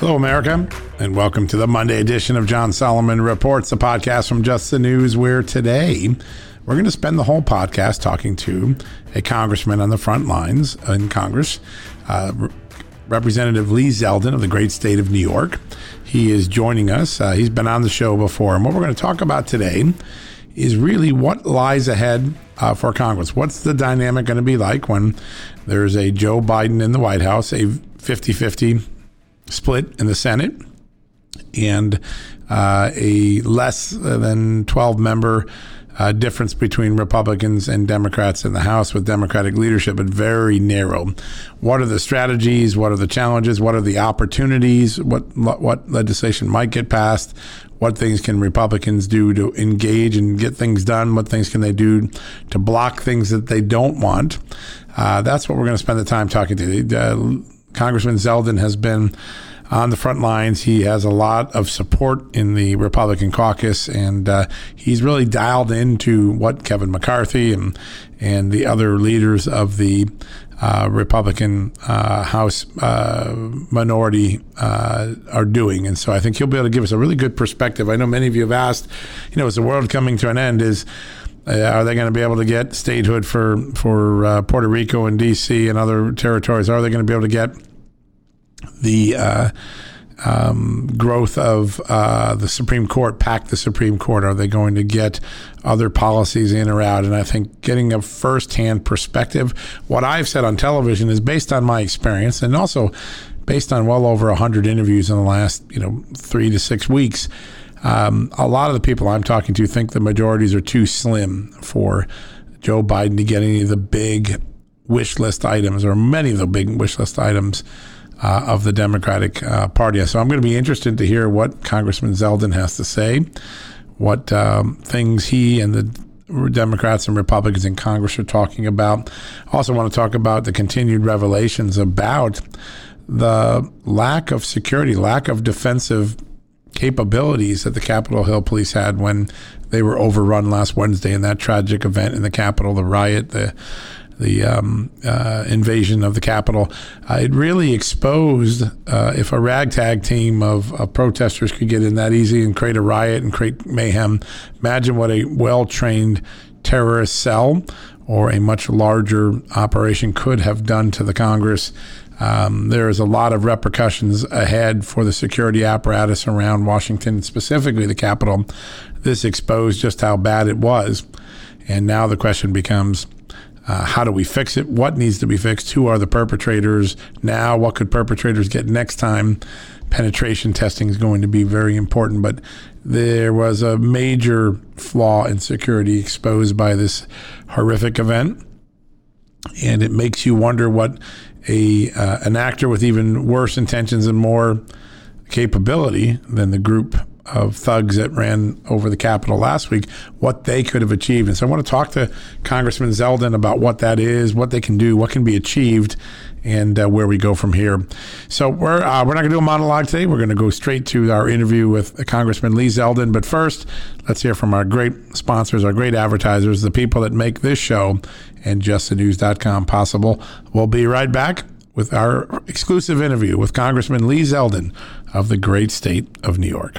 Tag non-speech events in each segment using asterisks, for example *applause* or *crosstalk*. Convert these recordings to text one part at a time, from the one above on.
Hello, America, and welcome to the Monday edition of John Solomon Reports, a podcast from Just the News, where today we're going to spend the whole podcast talking to a congressman on the front lines in Congress, uh, Representative Lee Zeldin of the great state of New York. He is joining us. Uh, he's been on the show before, and what we're going to talk about today is really what lies ahead uh, for Congress. What's the dynamic going to be like when there's a Joe Biden in the White House, a 50 50 split in the Senate, and uh, a less than 12 member uh, difference between Republicans and Democrats in the House with Democratic leadership, but very narrow. What are the strategies? What are the challenges? What are the opportunities? What what legislation might get passed? What things can Republicans do to engage and get things done? What things can they do to block things that they don't want? Uh, that's what we're going to spend the time talking to. Uh, Congressman Zeldin has been on the front lines. He has a lot of support in the Republican caucus, and uh, he's really dialed into what Kevin McCarthy and and the other leaders of the uh, Republican uh, House uh, minority uh, are doing. And so I think he'll be able to give us a really good perspective. I know many of you have asked, you know, is the world coming to an end? Is uh, are they going to be able to get statehood for for uh, Puerto Rico and D.C. and other territories? Are they going to be able to get the uh, um, growth of uh, the Supreme Court, pack the Supreme Court? Are they going to get other policies in or out? And I think getting a firsthand perspective, what I've said on television is based on my experience and also based on well over 100 interviews in the last, you know, three to six weeks. Um, a lot of the people I'm talking to think the majorities are too slim for Joe Biden to get any of the big wish list items or many of the big wish list items uh, of the Democratic uh, Party. So I'm going to be interested to hear what Congressman Zeldin has to say, what um, things he and the Democrats and Republicans in Congress are talking about. I also want to talk about the continued revelations about the lack of security, lack of defensive capabilities that the Capitol Hill police had when they were overrun last Wednesday in that tragic event in the Capitol, the riot, the the um, uh, invasion of the Capitol, uh, it really exposed uh, if a ragtag team of, of, protesters could get in that easy and create a riot and create mayhem. Imagine what a well trained terrorist cell or a much larger operation could have done to the Congress. Um, there is a lot of repercussions ahead for the security apparatus around Washington, specifically the Capitol. This exposed just how bad it was. And now the question becomes uh, how do we fix it? What needs to be fixed? Who are the perpetrators now? What could perpetrators get next time? Penetration testing is going to be very important, but there was a major flaw in security exposed by this horrific event. And it makes you wonder what a uh, an actor with even worse intentions and more capability than the group of thugs that ran over the Capitol last week, what they could have achieved. And so I want to talk to Congressman Zeldin about what that is, what they can do, what can be achieved, and uh, where we go from here. So we're uh, we're not going to do a monologue today. We're going to go straight to our interview with Congressman Lee Zeldin. But first, let's hear from our great sponsors, our great advertisers, the people that make this show and justthenews.com possible. We'll be right back with our exclusive interview with Congressman Lee Zeldin of the great state of New York.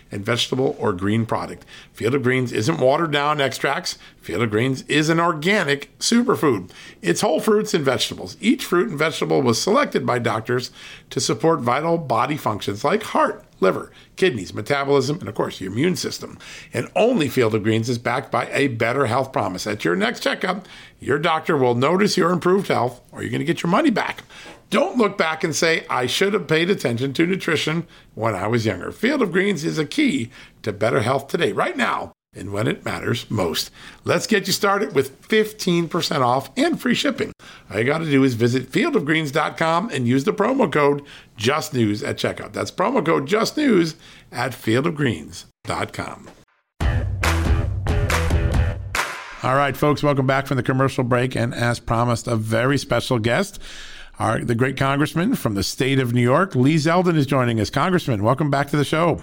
and vegetable or green product. Field of Greens isn't watered down extracts. Field of Greens is an organic superfood. It's whole fruits and vegetables. Each fruit and vegetable was selected by doctors to support vital body functions like heart, liver, kidneys, metabolism, and of course your immune system. And only Field of Greens is backed by a better health promise. At your next checkup, your doctor will notice your improved health or you're going to get your money back. Don't look back and say, I should have paid attention to nutrition when I was younger. Field of Greens is a key to better health today, right now, and when it matters most. Let's get you started with 15% off and free shipping. All you got to do is visit fieldofgreens.com and use the promo code JUSTNEWS at checkout. That's promo code JUSTNEWS at fieldofgreens.com. All right, folks, welcome back from the commercial break. And as promised, a very special guest. Our, the great congressman from the state of New York, Lee Zeldin, is joining us. Congressman, welcome back to the show.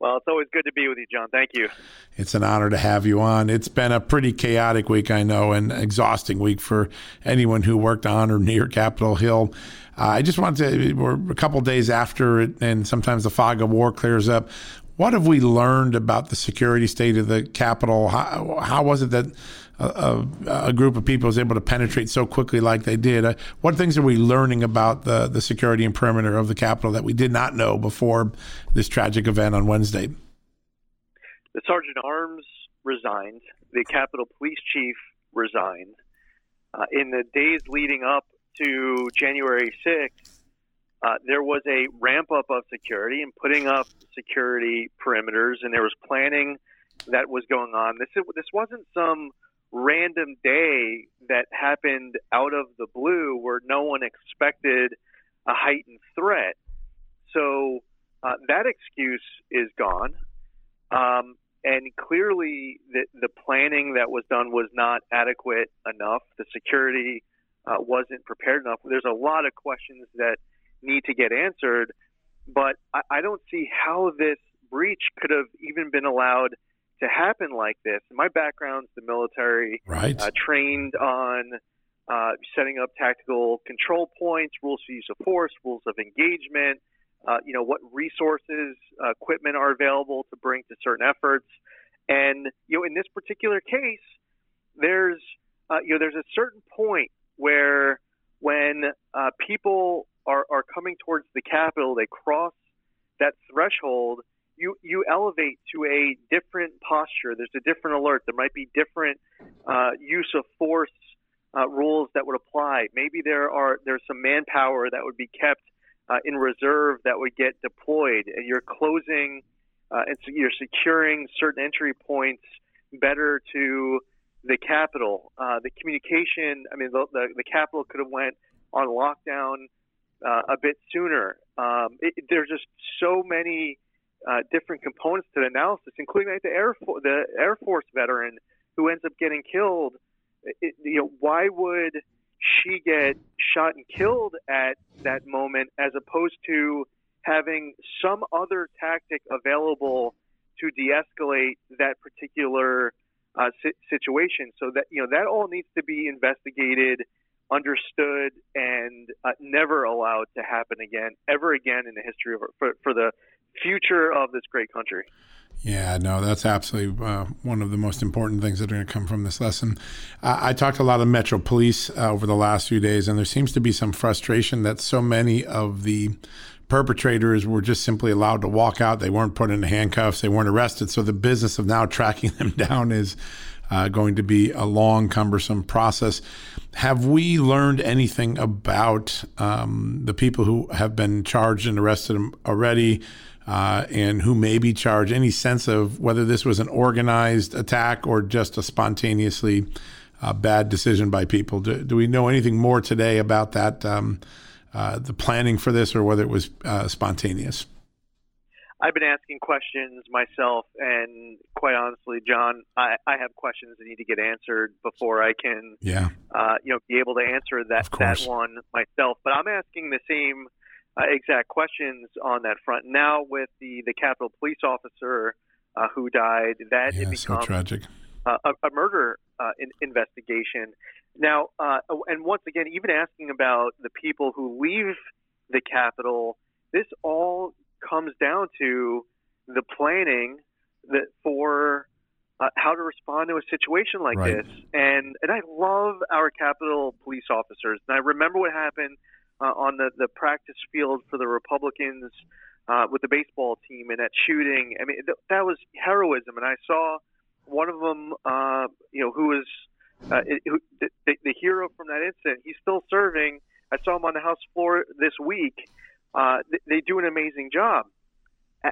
Well, it's always good to be with you, John. Thank you. It's an honor to have you on. It's been a pretty chaotic week, I know, and exhausting week for anyone who worked on or near Capitol Hill. Uh, I just wanted to, we're a couple days after it, and sometimes the fog of war clears up. What have we learned about the security state of the Capitol? How, how was it that a, a, group of people was able to penetrate so quickly like they did? Uh, what things are we learning about the, the security and perimeter of the Capitol that we did not know before this tragic event on Wednesday? The Sergeant Arms resigned. The Capitol Police Chief resigned. Uh, in the days leading up to January 6th, uh, there was a ramp up of security and putting up security perimeters, and there was planning that was going on. This this wasn't some random day that happened out of the blue where no one expected a heightened threat. So uh, that excuse is gone. Um, and clearly, the, the planning that was done was not adequate enough. The security uh, wasn't prepared enough. There's a lot of questions that need to get answered. But I, I don't see how this breach could have even been allowed to happen like this. My background's the military, right? Uh, trained on uh, setting up tactical control points, rules of use of force, rules of engagement. Uh, you know what resources, uh, equipment are available to bring to certain efforts, and you know in this particular case, there's uh, you know there's a certain point where when uh, people are, are coming towards the Capitol, they cross that threshold, you, you elevate to a different posture. There's a different alert. There might be different uh, use of force uh, rules that would apply. Maybe there are there's some manpower that would be kept uh, in reserve that would get deployed. And you're closing uh, and so you're securing certain entry points better to the Capitol. Uh, the communication, I mean, the, the, the Capitol could have went on lockdown uh, a bit sooner. Um, it, there's just so many uh, different components to the analysis, including like the Air Force, the Air Force veteran who ends up getting killed. It, you know, why would she get shot and killed at that moment, as opposed to having some other tactic available to de-escalate that particular uh, situation? So that you know that all needs to be investigated understood and uh, never allowed to happen again, ever again in the history of for, for the future of this great country. Yeah, no, that's absolutely uh, one of the most important things that are going to come from this lesson. I talked to a lot of Metro Police uh, over the last few days, and there seems to be some frustration that so many of the perpetrators were just simply allowed to walk out. They weren't put into handcuffs, they weren't arrested. So the business of now *laughs* tracking them down is uh, going to be a long, cumbersome process. Have we learned anything about um, the people who have been charged and arrested already? Uh, and who may be charged, any sense of whether this was an organized attack or just a spontaneously uh, bad decision by people. Do, do, we know anything more today about that, um, uh, the planning for this, or whether it was uh, spontaneous? I've been asking questions myself, and quite honestly, John, I, I have questions that need to get answered before I can, yeah, uh, you know, be able to answer that that one myself. But I'm asking the same uh, exact questions on that front now with the the Capitol police officer uh, who died. That yeah, it becomes so tragic. a, a murder uh, in, investigation. Now, uh, and once again, even asking about the people who leave the Capitol, this all comes down to the planning that for uh, how to respond to a situation like right. this. And and I love our Capitol police officers. And I remember what happened uh, on the the practice field for the Republicans uh, with the baseball team and that shooting. I mean, th- that was heroism. And I saw one of them, uh, you know, who was uh, who, the, the hero from that incident. He's still serving. I saw him on the House floor this week uh, they do an amazing job.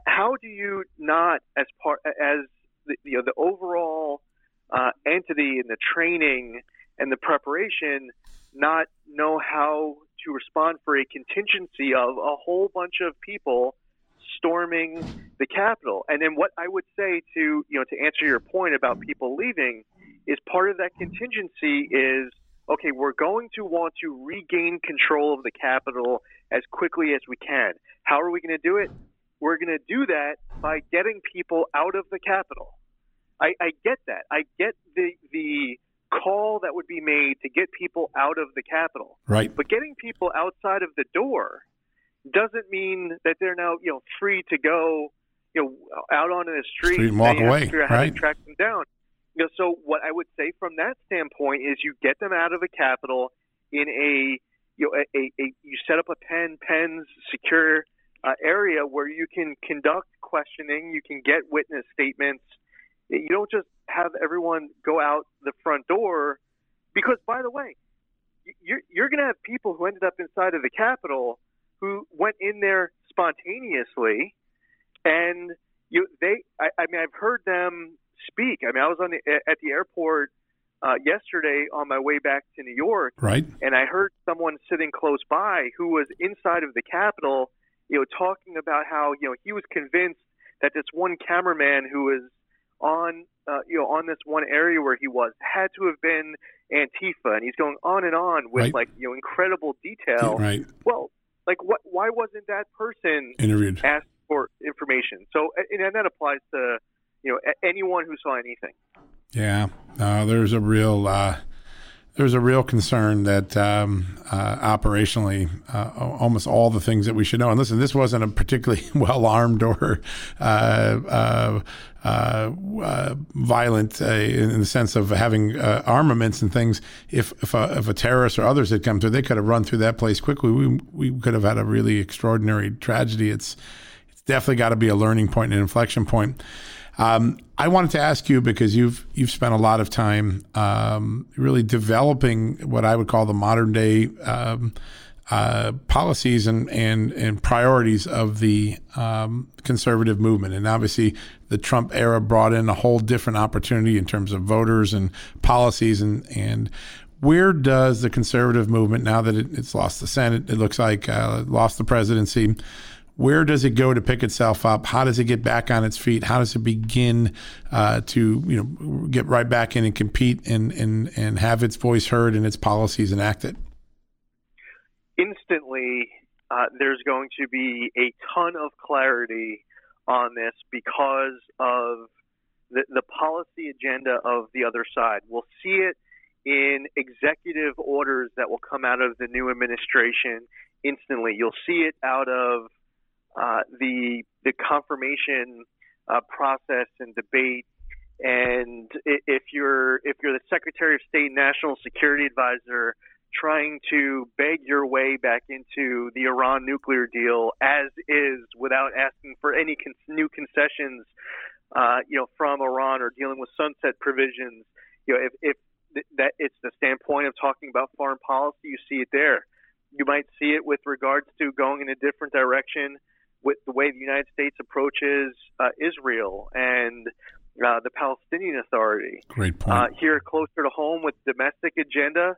How do you not, as part as the, you know, the overall uh, entity and the training and the preparation, not know how to respond for a contingency of a whole bunch of people storming the Capitol? And then what I would say to you know to answer your point about people leaving is part of that contingency is okay, we're going to want to regain control of the Capitol as quickly as we can. How are we going to do it? We're going to do that by getting people out of the Capitol. I, I get that. I get the the call that would be made to get people out of the Capitol. Right. But getting people outside of the door doesn't mean that they're now you know free to go you know out onto the street, street and walk away. Figure out right. how to track them down. You know, so what I would say from that standpoint is you get them out of the Capitol in a you know a, a, a you set up a pen pens secure uh, area where you can conduct questioning, you can get witness statements. You don't just have everyone go out the front door because by the way, you're you're going to have people who ended up inside of the Capitol who went in there spontaneously, and you they I, I mean I've heard them speak. I mean I was on the at the airport uh, yesterday on my way back to New York, Right. and I heard someone sitting close by who was inside of the Capitol, you know, talking about how you know he was convinced that this one cameraman who was on uh, you know on this one area where he was had to have been Antifa, and he's going on and on with Right. like you know incredible detail. Right. Well, like what? Why wasn't that person Interviewed. asked for information? So, and and that applies to you know anyone who saw anything. Yeah, uh, there's a real uh, there's a real concern that um, uh, operationally, uh, almost all the things that we should know. And listen, this wasn't a particularly *laughs* well armed or uh, uh, uh, uh, violent in the sense of having armaments and things. If if a, if a terrorist or others had come through, they could have run through that place quickly. We we could have had a really extraordinary tragedy. It's it's definitely got to be a learning point and an inflection point. Um, I wanted to ask you because you've you've spent a lot of time um, really developing what I would call the modern day um, uh, policies and, and and priorities of the um, conservative movement, and obviously the Trump era brought in a whole different opportunity in terms of voters and policies. And and where does the conservative movement now that it, it's lost the Senate, it looks like uh, lost the presidency where does it go to pick itself up? How does it get back on its feet? How does it begin uh, to you know get right back in and compete and, and and have its voice heard and its policies enacted? Instantly, uh, there's going to be a ton of clarity on this because of the, the policy agenda of the other side. We'll see it in executive orders that will come out of the new administration instantly. You'll see it out of uh, the the confirmation uh, process and debate. And if you're if you're the Secretary of State, National Security Advisor, trying to beg your way back into the Iran nuclear deal as is, without asking for any con- new concessions, uh, you know, from Iran or dealing with sunset provisions, you know, if, if th- that it's the standpoint of talking about foreign policy, you see it there. You might see it with regards to going in a different direction with the way the United States approaches uh, Israel and uh, the Palestinian Authority. Great point. Uh, here closer to home with domestic agenda,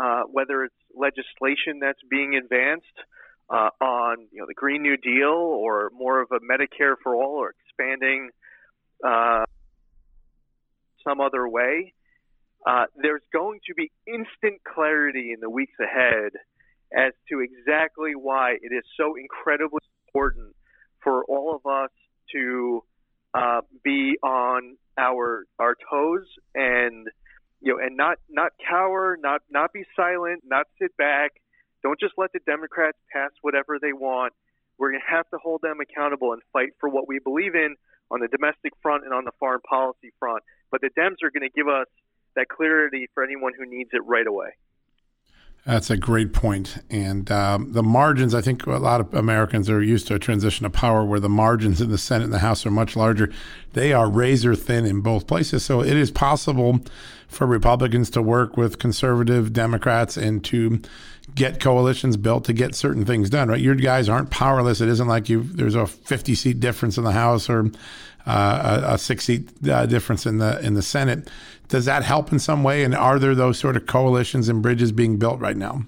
uh, whether it's legislation that's being advanced uh, on you know the Green New Deal or more of a Medicare for all or expanding uh, some other way. Uh, there's going to be instant clarity in the weeks ahead as to exactly why it is so incredibly important for all of us to uh, be on our our toes and you know and not not cower, not not be silent, not sit back. Don't just let the Democrats pass whatever they want. We're going to have to hold them accountable and fight for what we believe in on the domestic front and on the foreign policy front. But the Dems are going to give us that clarity for anyone who needs it right away. That's a great point. And um, the margins, I think a lot of Americans are used to a transition of power where the margins in the Senate and the House are much larger. They are razor thin in both places. So it is possible for Republicans to work with conservative Democrats and to get coalitions built to get certain things done, right? Your guys aren't powerless. It isn't like you there's a 50 seat difference in the House or uh, a, a six seat uh, difference in the in the Senate. Does that help in some way? And are there those sort of coalitions and bridges being built right now?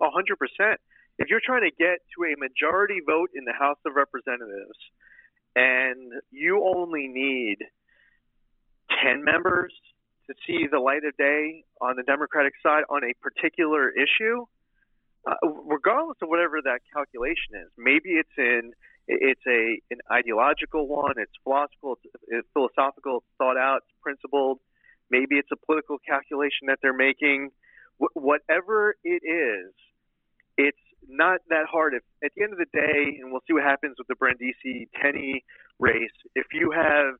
A hundred percent. If you're trying to get to a majority vote in the House of Representatives, and you only need ten members to see the light of day on the Democratic side on a particular issue, uh, regardless of whatever that calculation is. Maybe it's in it's a an ideological one, it's philosophical, it's, it's philosophical, it's thought out, it's principled. Maybe it's a political calculation that they're making. Wh- whatever it is, it's not that hard. If at the end of the day, and we'll see what happens with the Brindisi Tenney race, if you have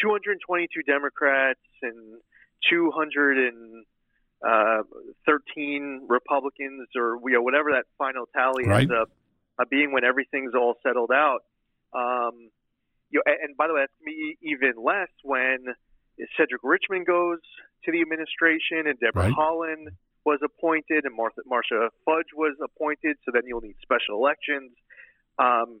222 Democrats and 213 uh, Republicans, or you know, whatever that final tally right. ends up uh, being when everything's all settled out. Um, you know, and, by the way, that's be even less when Cedric Richmond goes to the administration and Deborah Right. Haaland was appointed and Martha, Marcia Fudge was appointed. So then you'll need special elections. Um,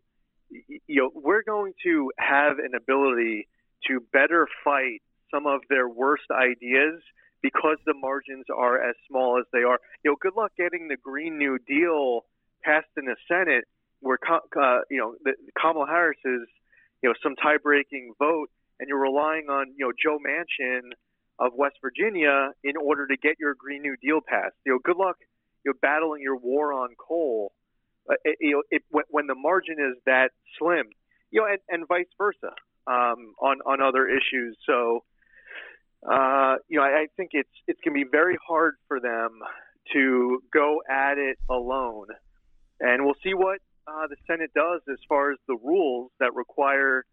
you know, we're going to have an ability to better fight some of their worst ideas because the margins are as small as they are. You know, good luck getting the Green New Deal passed in the Senate, where uh, you know the, Kamala Harris is you know some tie-breaking vote, and you're relying on you know Joe Manchin of West Virginia in order to get your Green New Deal passed. You know, good luck you know battling your war on coal. Uh, it, you know, it, when, when the margin is that slim, you know, and, and vice versa um, on on other issues. So, uh, you know, I, I think it's it's going to be very hard for them to go at it alone, and we'll see what uh, the Senate does as far as the rules that require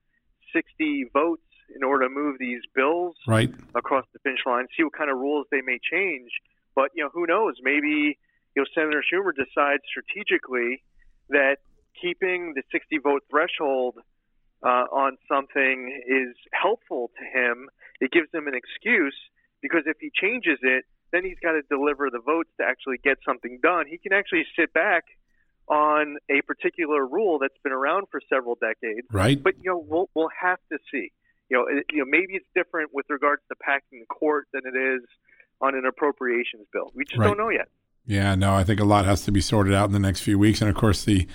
60 votes in order to move these bills Right. across the finish line. See what kind of rules they may change. But you know, who knows? Maybe you know Senator Schumer decides strategically that keeping the 60 vote threshold uh, on something is helpful to him. It gives him an excuse because if he changes it, then he's got to deliver the votes to actually get something done. He can actually sit back on a particular rule that's been around for several decades. Right. But you know, we'll we'll have to see. You know, it, you know, maybe it's different with regards to packing the court than it is on an appropriations bill. We just Right. don't know yet. Yeah, no, I think a lot has to be sorted out in the next few weeks, and of course the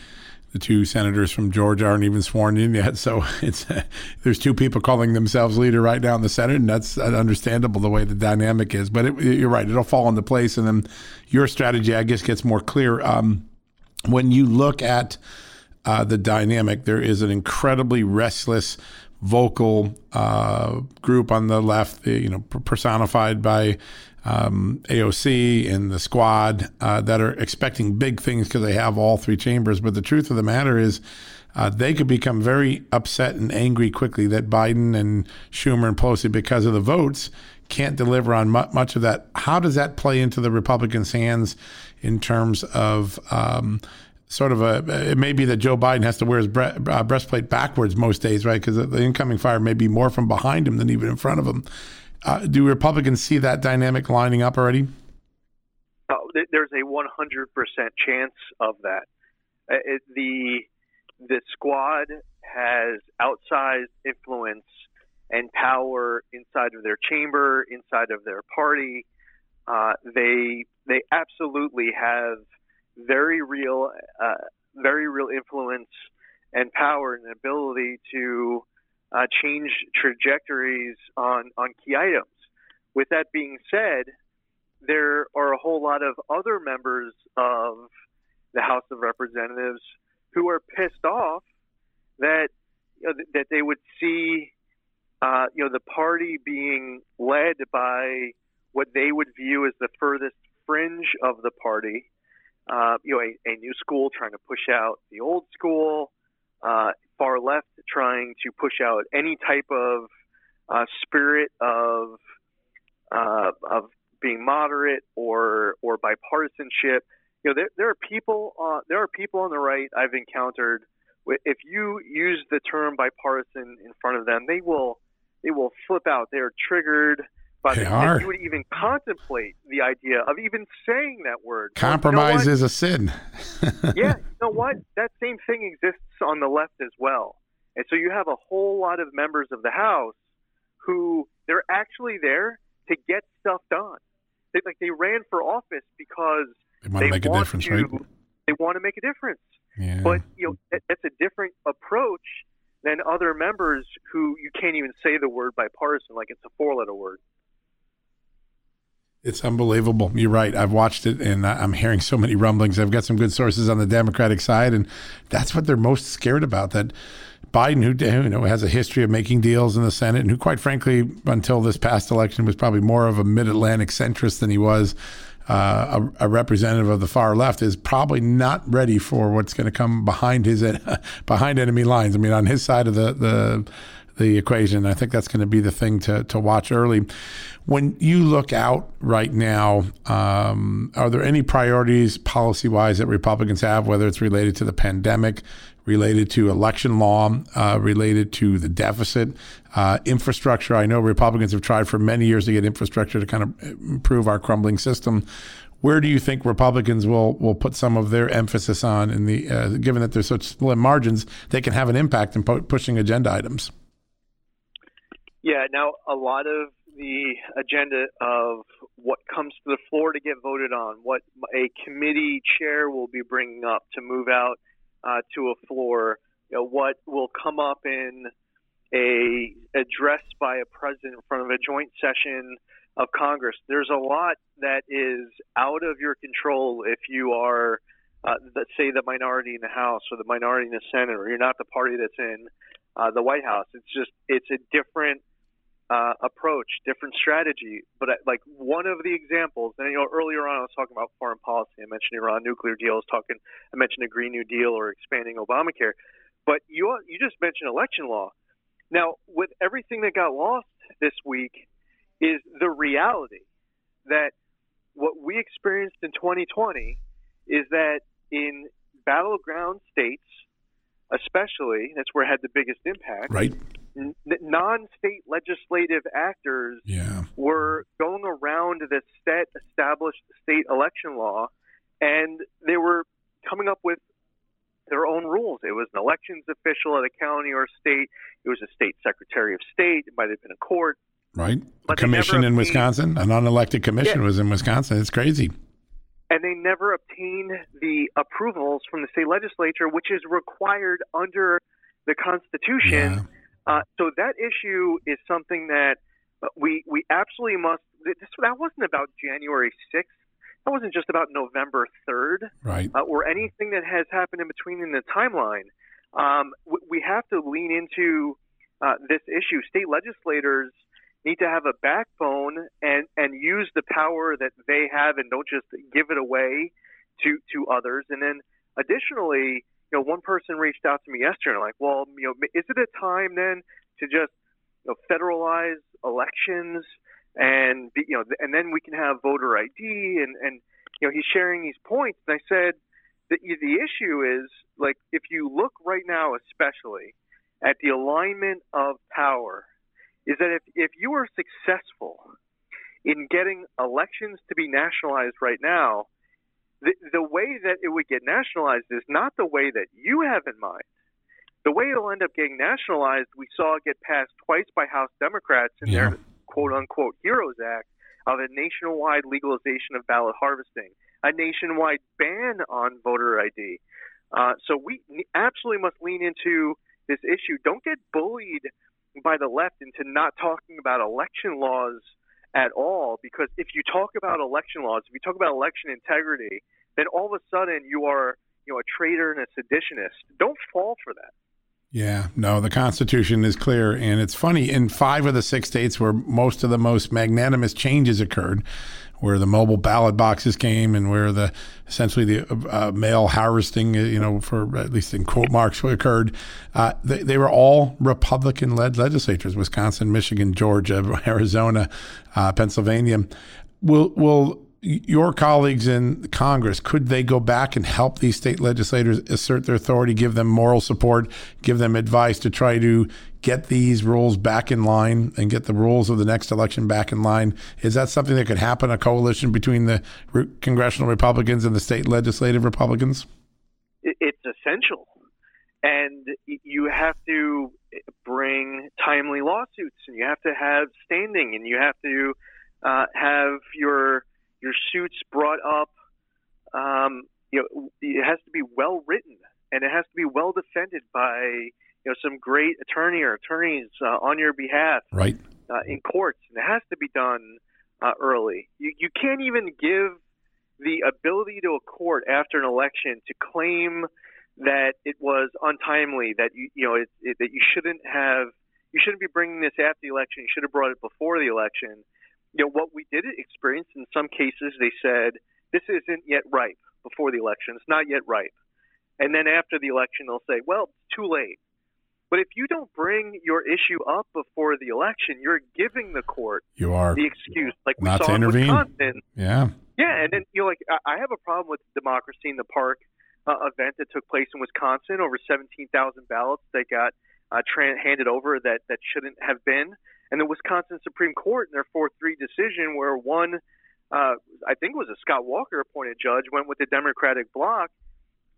the two senators from Georgia aren't even sworn in yet. So *laughs* it's there's two people calling themselves leader right now in the Senate, and that's understandable the way the dynamic is. But it, you're right; it'll fall into place, and then your strategy, I guess, gets more clear. Um, when you look at uh, the dynamic, there is an incredibly restless, vocal uh, group on the left, you know, personified by um, AOC and the squad uh, that are expecting big things because they have all three chambers. But the truth of the matter is, uh, they could become very upset and angry quickly that Biden and Schumer and Pelosi, because of the votes, can't deliver on mu- much of that. How does that play into the Republicans' hands in terms of um, sort of a? It may be that Joe Biden has to wear his bre- uh, breastplate backwards most days, right? Because the incoming fire may be more from behind him than even in front of him. Uh, do Republicans see that dynamic lining up already? Oh, there's a 100% chance of that. Uh, it, the the squad has outsized influence and power inside of their chamber, inside of their party. Uh, they they absolutely have very real uh, very real influence and power and ability to uh, change trajectories on on key items. With that being said, there are a whole lot of other members of the House of Representatives who are pissed off that you know, that they would see uh, you know the party being led by what they would view as the furthest fringe of the party. Uh, you know, a, a new school trying to push out the old school, uh, far left trying to push out any type of uh, spirit of uh, of being moderate or or bipartisanship. You know, there, there are people uh, there are people on the right I've encountered. If you use the term bipartisan in front of them, they will they will flip out. They're triggered by They the are. you would even contemplate the idea of even saying that word. Well, you know Compromise is a sin. *laughs* yeah, you know what? *laughs* That same thing exists on the left as well. And so you have a whole lot of members of the House who they're actually there to get stuff done. They like they ran for office because They want to make a difference, to, right? They want to make a difference. Yeah. But you know that, that's a different approach than other members who you can't even say the word bipartisan like it's a four-letter word. It's unbelievable. You're right. I've watched it and I'm hearing so many rumblings. I've got some good sources on the Democratic side, and that's what they're most scared about. That Biden, who you know has a history of making deals in the Senate, and who, quite frankly, until this past election, was probably more of a Mid-Atlantic centrist than he was uh, a, a, representative of the far left, is probably not ready for what's going to come behind his *laughs* behind enemy lines. I mean, on his side of the the the equation. I think that's going to be the thing to, to watch early. When you look out right now, um, are there any priorities policy wise that Republicans have, whether it's related to the pandemic, related to election law, uh, related to the deficit, uh, infrastructure? I know Republicans have tried for many years to get infrastructure to kind of improve our crumbling system. Where do you think Republicans will will put some of their emphasis on in the uh, given that there's such slim margins, they can have an impact in po- pushing agenda items? Yeah, now a lot of the agenda of what comes to the floor to get voted on, what a committee chair will be bringing up to move out uh, to a floor, you know, what will come up in a address by a president in front of a joint session of Congress. There's a lot that is out of your control if you are, uh, let's say, the minority in the House or the minority in the Senate, or you're not the party that's in uh, the White House. It's just it's a different uh, approach, different strategy. But uh, like one of the examples, and you know, earlier on I was talking about foreign policy. I mentioned Iran nuclear deal. I was talking, I mentioned a Green New Deal or expanding Obamacare. But you you just mentioned election law. Now, with everything that got lost this week, is the reality that what we experienced in 2020 is that in battleground states, especially, that's where it had the biggest impact. Right non-state legislative actors yeah. were going around the set established state election law, and they were coming up with their own rules. It was an elections official at a county or state. It was a state secretary of state. It might have been a court. Right. A commission in Wisconsin, an unelected commission yeah. was in Wisconsin. It's crazy. And they never obtained the approvals from the state legislature, which is required under the Constitution. Yeah uh, so that issue is something that we we absolutely must. This, that wasn't about January sixth. That wasn't just about November third, right? Uh, or anything that has happened in between in the timeline. Um, we, we have to lean into uh, this issue. State legislators need to have a backbone and and use the power that they have, and don't just give it away to to others. And then additionally, you know, one person reached out to me yesterday, like, well, you know, is it a time then to just you know, federalize elections and be, you know, and then we can have voter ID and and you know, he's sharing these points, and I said the the issue is like if you look right now, especially at the alignment of power, is that if if you are successful in getting elections to be nationalized right now, the, the way that it would get nationalized is not the way that you have in mind. The way it'll end up getting nationalized, we saw it get passed twice by House Democrats in yeah. their quote unquote HEROES Act of a nationwide legalization of ballot harvesting, a nationwide ban on voter ID. Uh, so we absolutely must lean into this issue. Don't get bullied by the left into not talking about election laws at all because if you talk about election laws, if you talk about election integrity, then all of a sudden you are, you know, a traitor and a seditionist. Don't fall for that. Yeah, no, the Constitution is clear. And it's funny, in five of the six states where most of the most magnanimous changes occurred, where the mobile ballot boxes came and where the essentially the uh, mail harvesting, uh, you know, for at least in quote marks occurred, uh, they, they, were all Republican led legislatures Wisconsin, Michigan, Georgia, *laughs* Arizona, uh, Pennsylvania. Will, will your colleagues in Congress, could they go back and help these state legislators assert their authority, give them moral support, give them advice to try to get these rules back in line and get the rules of the next election back in line? Is that something that could happen, a coalition between the congressional Republicans and the state legislative Republicans? It's essential. And you have to bring timely lawsuits, and you have to have standing, and you have to uh, have your your suits brought up. Um, you know, it has to be well written and it has to be well defended by you know some great attorney or attorneys uh, on your behalf, right? Uh, in courts, and it has to be done uh, early. You you can't even give the ability to a court after an election to claim that it was untimely, that you you know it, it, that you shouldn't have you shouldn't be bringing this after the election. You should have brought it before the election. You know what we did experience in some cases. They said this isn't yet ripe before the election. It's not yet ripe, and then after the election they'll say, well, it's too late. But if you don't bring your issue up before the election, you're giving the court you are the excuse, like we not saw to intervene. in Wisconsin. Yeah, yeah, and then you know, like I have a problem with democracy in the park uh, event that took place in Wisconsin. Over 17,000 ballots that got uh, tra- handed over that that shouldn't have been, and the Wisconsin Supreme Court in their 4-3 decision, where one, uh, I think it was a Scott Walker appointed judge, went with the Democratic bloc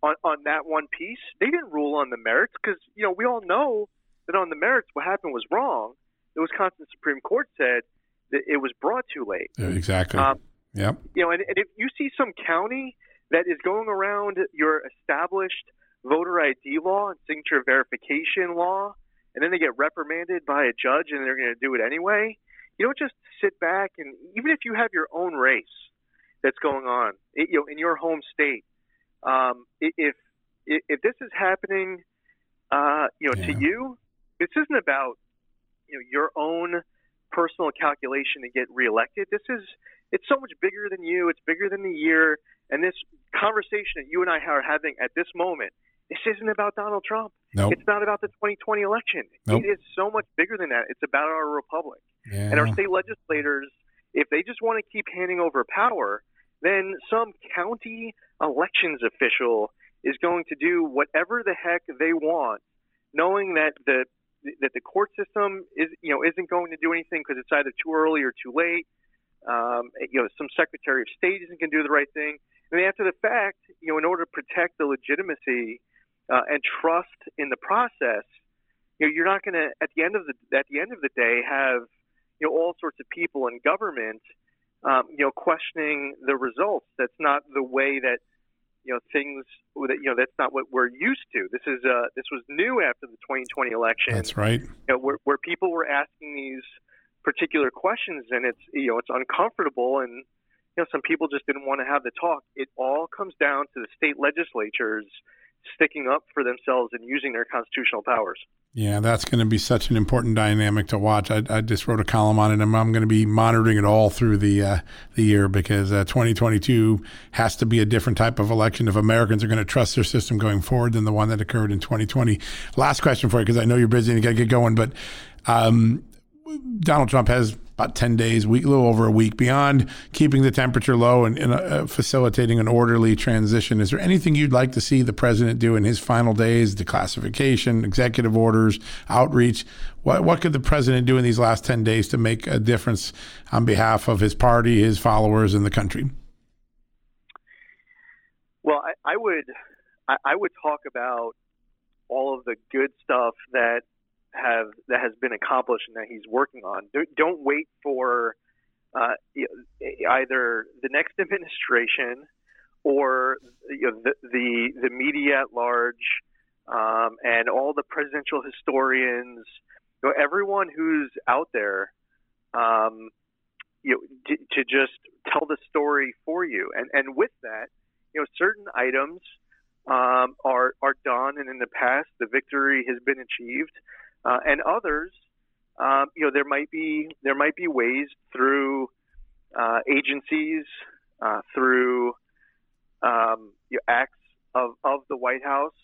on on that one piece. They didn't rule on the merits because you know we all know that on the merits what happened was wrong. The Wisconsin Supreme Court said that it was brought too late. Exactly. Um, yep. You know, and, and if you see some county that is going around your established voter ID law and signature verification law, and then they get reprimanded by a judge and they're going to do it anyway, you don't just sit back and even if you have your own race that's going on, it, you know, in your home state, um, if if this is happening, uh, you know, Yeah. to you, this isn't about you know your own personal calculation to get reelected. This is it's so much bigger than you. It's bigger than the year. And this conversation that you and I are having at this moment, this isn't about Donald Trump. Nope. It's not about the 2020 election. Nope. It is so much bigger than that. It's about our republic Yeah. and our state legislators. If they just want to keep handing over power, then some county elections official is going to do whatever the heck they want, knowing that the that the court system is you know isn't going to do anything because it's either too early or too late. Um, you know, some Secretary of State isn't going to do the right thing, and after the fact, you know, in order to protect the legitimacy uh, and trust in the process, you know, you're not going to at the end of the at the end of the day have you know all sorts of people in government um, you know questioning the results. That's not the way that you know things that you know that's not what we're used to. This is uh, this was new after the 2020 election. That's right. You know, where where people were asking these particular questions, and it's you know it's uncomfortable, and you know some people just didn't want to have the talk. It all comes down to the state legislatures sticking up for themselves and using their constitutional powers. Yeah, that's going to be such an important dynamic to watch. I, I just wrote a column on it, and I'm going to be monitoring it all through the uh, the year because uh, 2022 has to be a different type of election if Americans are going to trust their system going forward than the one that occurred in 2020. Last question for you, because I know you're busy and you got to get going, but um, Donald Trump has about 10 days, week, a little over a week beyond keeping the temperature low and, and uh, facilitating an orderly transition. Is there anything you'd like to see the president do in his final days, declassification, executive orders, outreach? What, what could the president do in these last 10 days to make a difference on behalf of his party, his followers, and the country? Well, I, I would I, I would talk about all of the good stuff that have that has been accomplished and that he's working on. Don't- wait for uh, either the next *laughs* administration or you know, the, the the media at large um, and all the presidential historians, you know, everyone who's out there, um, you know, to, to just tell the story for you. And and with that, you know, certain items um, are are done, and in the past, the victory has been achieved, uh, and others, um, you know, there might be there might be ways through uh, agencies, uh, through um, you know, acts of of the White House,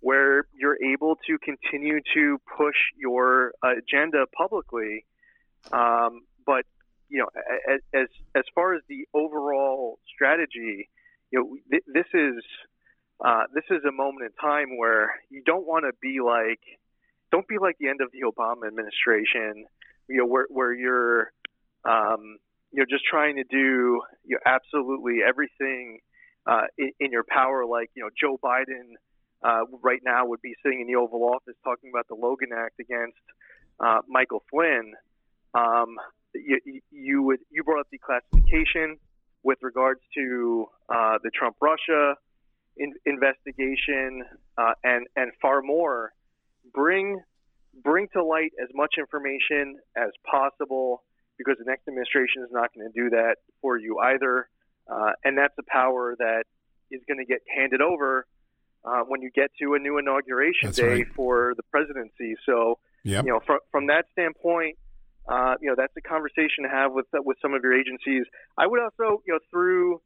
where you're able to continue to push your agenda publicly, um, but you know, a- a- as as far as the overall strategy, you know, th- this is uh, this is a moment in time where you don't want to be like, don't be like the end of the Obama administration, you know, where where you're, um, you know, just trying to do you know, absolutely everything uh, in, in your power. Like you know, Joe Biden uh, right now would be sitting in the Oval Office talking about the Logan Act against uh, Michael Flynn. Um, you, you would you brought up declassification with regards to uh, the Trump Russia in, investigation uh, and and far more. Bring bring to light as much information as possible because the next administration is not going to do that for you either. Uh, and that's a power that is going to get handed over uh, when you get to a new inauguration That's day right. for the presidency. So, Yep. you know, from from that standpoint, uh, you know, that's a conversation to have with with some of your agencies. I would also, you know, through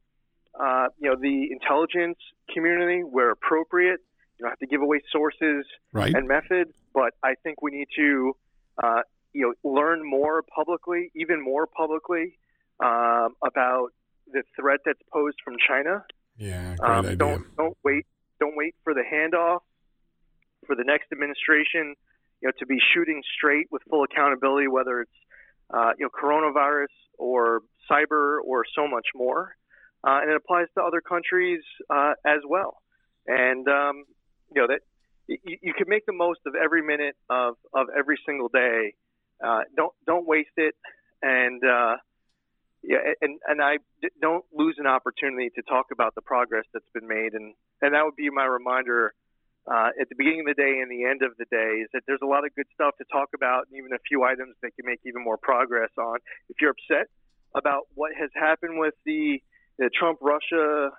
uh, you know the intelligence community where appropriate. You don't have to give away sources Right. and method, but I think we need to, uh, you know, learn more publicly, even more publicly, um, about the threat that's posed from China. yeah. Great Um, idea. don't don't wait don't wait for the handoff for the next administration, you know, to be shooting straight with full accountability, whether it's uh, you know coronavirus or cyber or so much more, uh, and it applies to other countries uh, as well. And um, you know that you, you can make the most of every minute of, of every single day. Uh, don't don't waste it, and uh, yeah, and and I don't lose an opportunity to talk about the progress that's been made, and and that would be my reminder uh, at the beginning of the day and the end of the day is that there's a lot of good stuff to talk about, and even a few items that can make even more progress on. If you're upset about what has happened with the the Trump Russia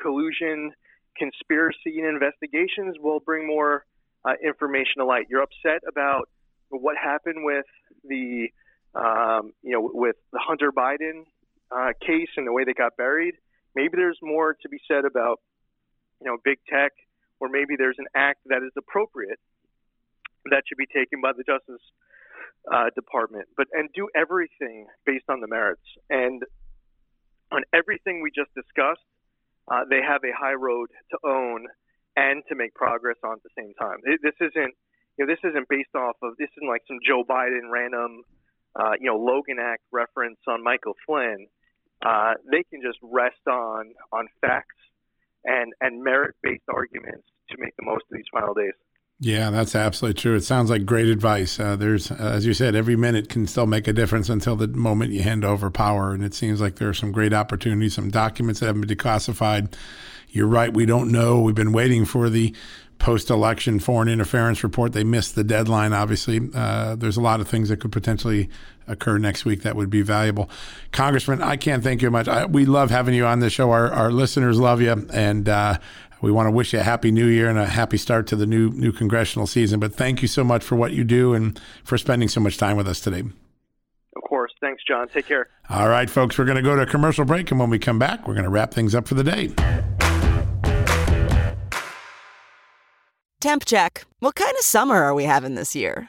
collusion conspiracy and investigations, we'll bring more uh, information to light. You're upset about what happened with the um, you know, with the Hunter Biden uh, case and the way they got buried, maybe there's more to be said about, you know, big tech, or maybe there's an act that is appropriate that should be taken by the Justice uh, Department. But and do everything based on the merits. And on everything we just discussed, uh, they have a high road to own and to make progress on at the same time. It, this isn't, you know, this isn't based off of this isn't like some Joe Biden random uh, you know, Logan Act reference on Michael Flynn, uh, they can just rest on on facts and and merit based arguments to make the most of these final days. Yeah, that's absolutely true. It sounds like great advice. Uh, there's, uh, as you said, every minute can still make a difference until the moment you hand over power. And it seems like there are some great opportunities, some documents that haven't been declassified. You're right. We don't know. We've been waiting for the post election foreign interference report. They missed the deadline, obviously. Uh, there's a lot of things that could potentially occur next week that would be valuable. Congressman, I can't thank you much. I, we love having you on the show. Our, our listeners love you. And, uh, we want to wish you a happy new year and a happy start to the new new congressional season. But thank you so much for what you do and for spending so much time with us today. Of course. Thanks, John. Take care. All right, folks, we're going to go to a commercial break. And when we come back, we're going to wrap things up for the day. Temp check. What kind of summer are we having this year?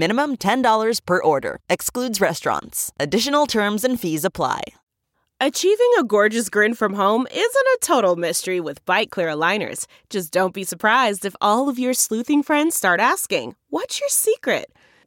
Minimum $10 per order. Excludes restaurants. Additional terms and fees apply. Achieving a gorgeous grin from home isn't a total mystery with Byte Clear aligners. Just don't be surprised if all of your sleuthing friends start asking, What's your secret?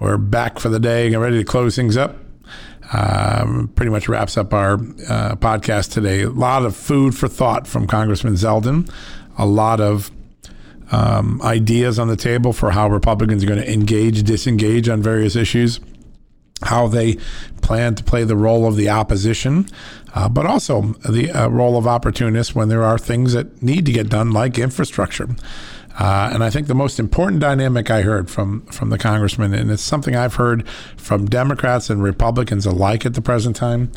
we're back for the day. Get ready to close things up. Um, pretty much wraps up our uh, podcast today. A lot of food for thought from Congressman Zeldin. A lot of um, ideas on the table for how Republicans are going to engage, disengage on various issues, how they plan to play the role of the opposition, uh, but also the uh, role of opportunists when there are things that need to get done, like infrastructure. Uh, and I think the most important dynamic I heard from from the congressman, and it's something I've heard from Democrats and Republicans alike at the present time,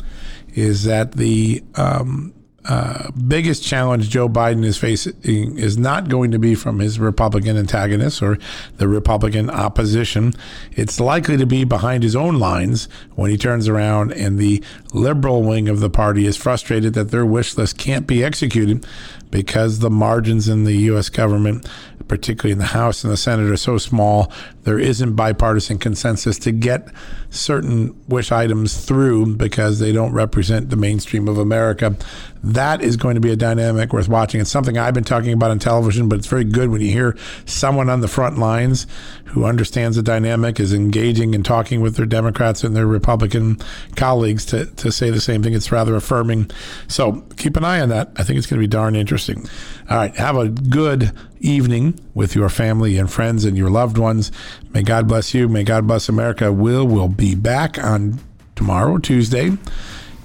is that the um, uh, biggest challenge Joe Biden is facing is not going to be from his Republican antagonists or the Republican opposition. It's likely to be behind his own lines when he turns around and the liberal wing of the party is frustrated that their wish list can't be executed because the margins in the U.S. government, particularly in the House and the Senate, are so small. There isn't bipartisan consensus to get certain wish items through because they don't represent the mainstream of America. That is going to be a dynamic worth watching. It's something I've been talking about on television, but it's very good when you hear someone on the front lines who understands the dynamic, is engaging and talking with their Democrats and their Republican colleagues to, to say the same thing. It's rather affirming. So keep an eye on that. I think it's going to be darn interesting. All right. Have a good evening with your family and friends and your loved ones. May God bless you. May God bless America. Will will be back on tomorrow, Tuesday,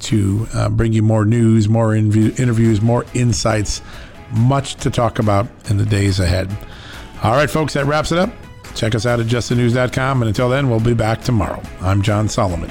to uh, bring you more news, more interviews, more insights, much to talk about in the days ahead. All right, folks, that wraps it up. Check us out at justthenews.com. And until then, we'll be back tomorrow. I'm John Solomon.